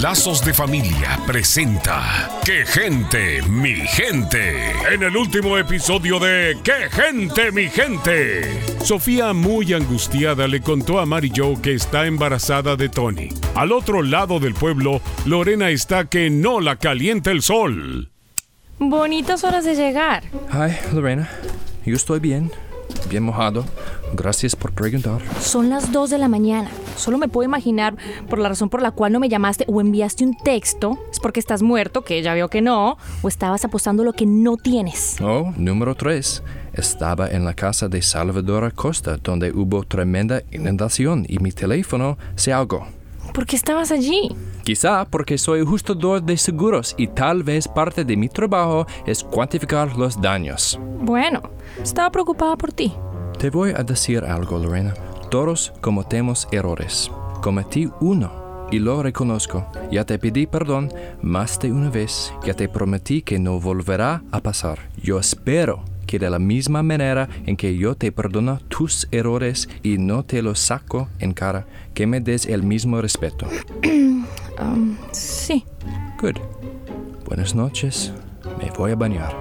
Lazos de Familia presenta ¡Qué gente, mi gente! En el último episodio de ¡Qué gente, mi gente! Sofía, muy angustiada, le contó a Mary Joe que está embarazada de Tony. Al otro lado del pueblo, Lorena está que no la calienta el sol. Bonitas horas de llegar. Hi, Lorena. Yo estoy bien, bien mojado. Gracias por preguntar. Son las 2 de la mañana. Solo me puedo imaginar por la razón por la cual no me llamaste o enviaste un texto. Es porque estás muerto, que ya veo que no, o estabas apostando lo que no tienes. Oh, número 3. Estaba en la casa de Salvador Acosta, donde hubo tremenda inundación y mi teléfono se ahogó. ¿Por qué estabas allí? Quizá porque soy ajustador de seguros y tal vez parte de mi trabajo es cuantificar los daños. Bueno, estaba preocupada por ti. Te voy a decir algo, Lorena. Todos cometemos errores. Cometí uno y lo reconozco. Ya te pedí perdón más de una vez. Ya te prometí que no volverá a pasar. Yo espero que de la misma manera en que yo te perdono tus errores y no te los saco en cara, que me des el mismo respeto. Um, sí. Good. Buenas noches. Me voy a bañar.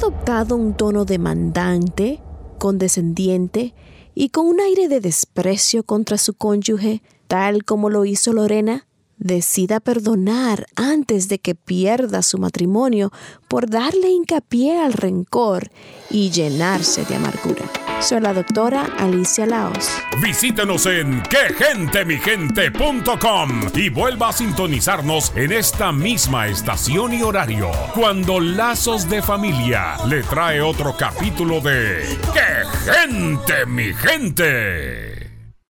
Adoptado un tono demandante, condescendiente y con un aire de desprecio contra su cónyuge, tal como lo hizo Lorena. Decida perdonar antes de que pierda su matrimonio por darle hincapié al rencor y llenarse de amargura. Soy la doctora Alicia Laos. Visítenos en quegentemigente.com y vuelva a sintonizarnos en esta misma estación y horario cuando Lazos de Familia le trae otro capítulo de ¡Qué gente, mi gente!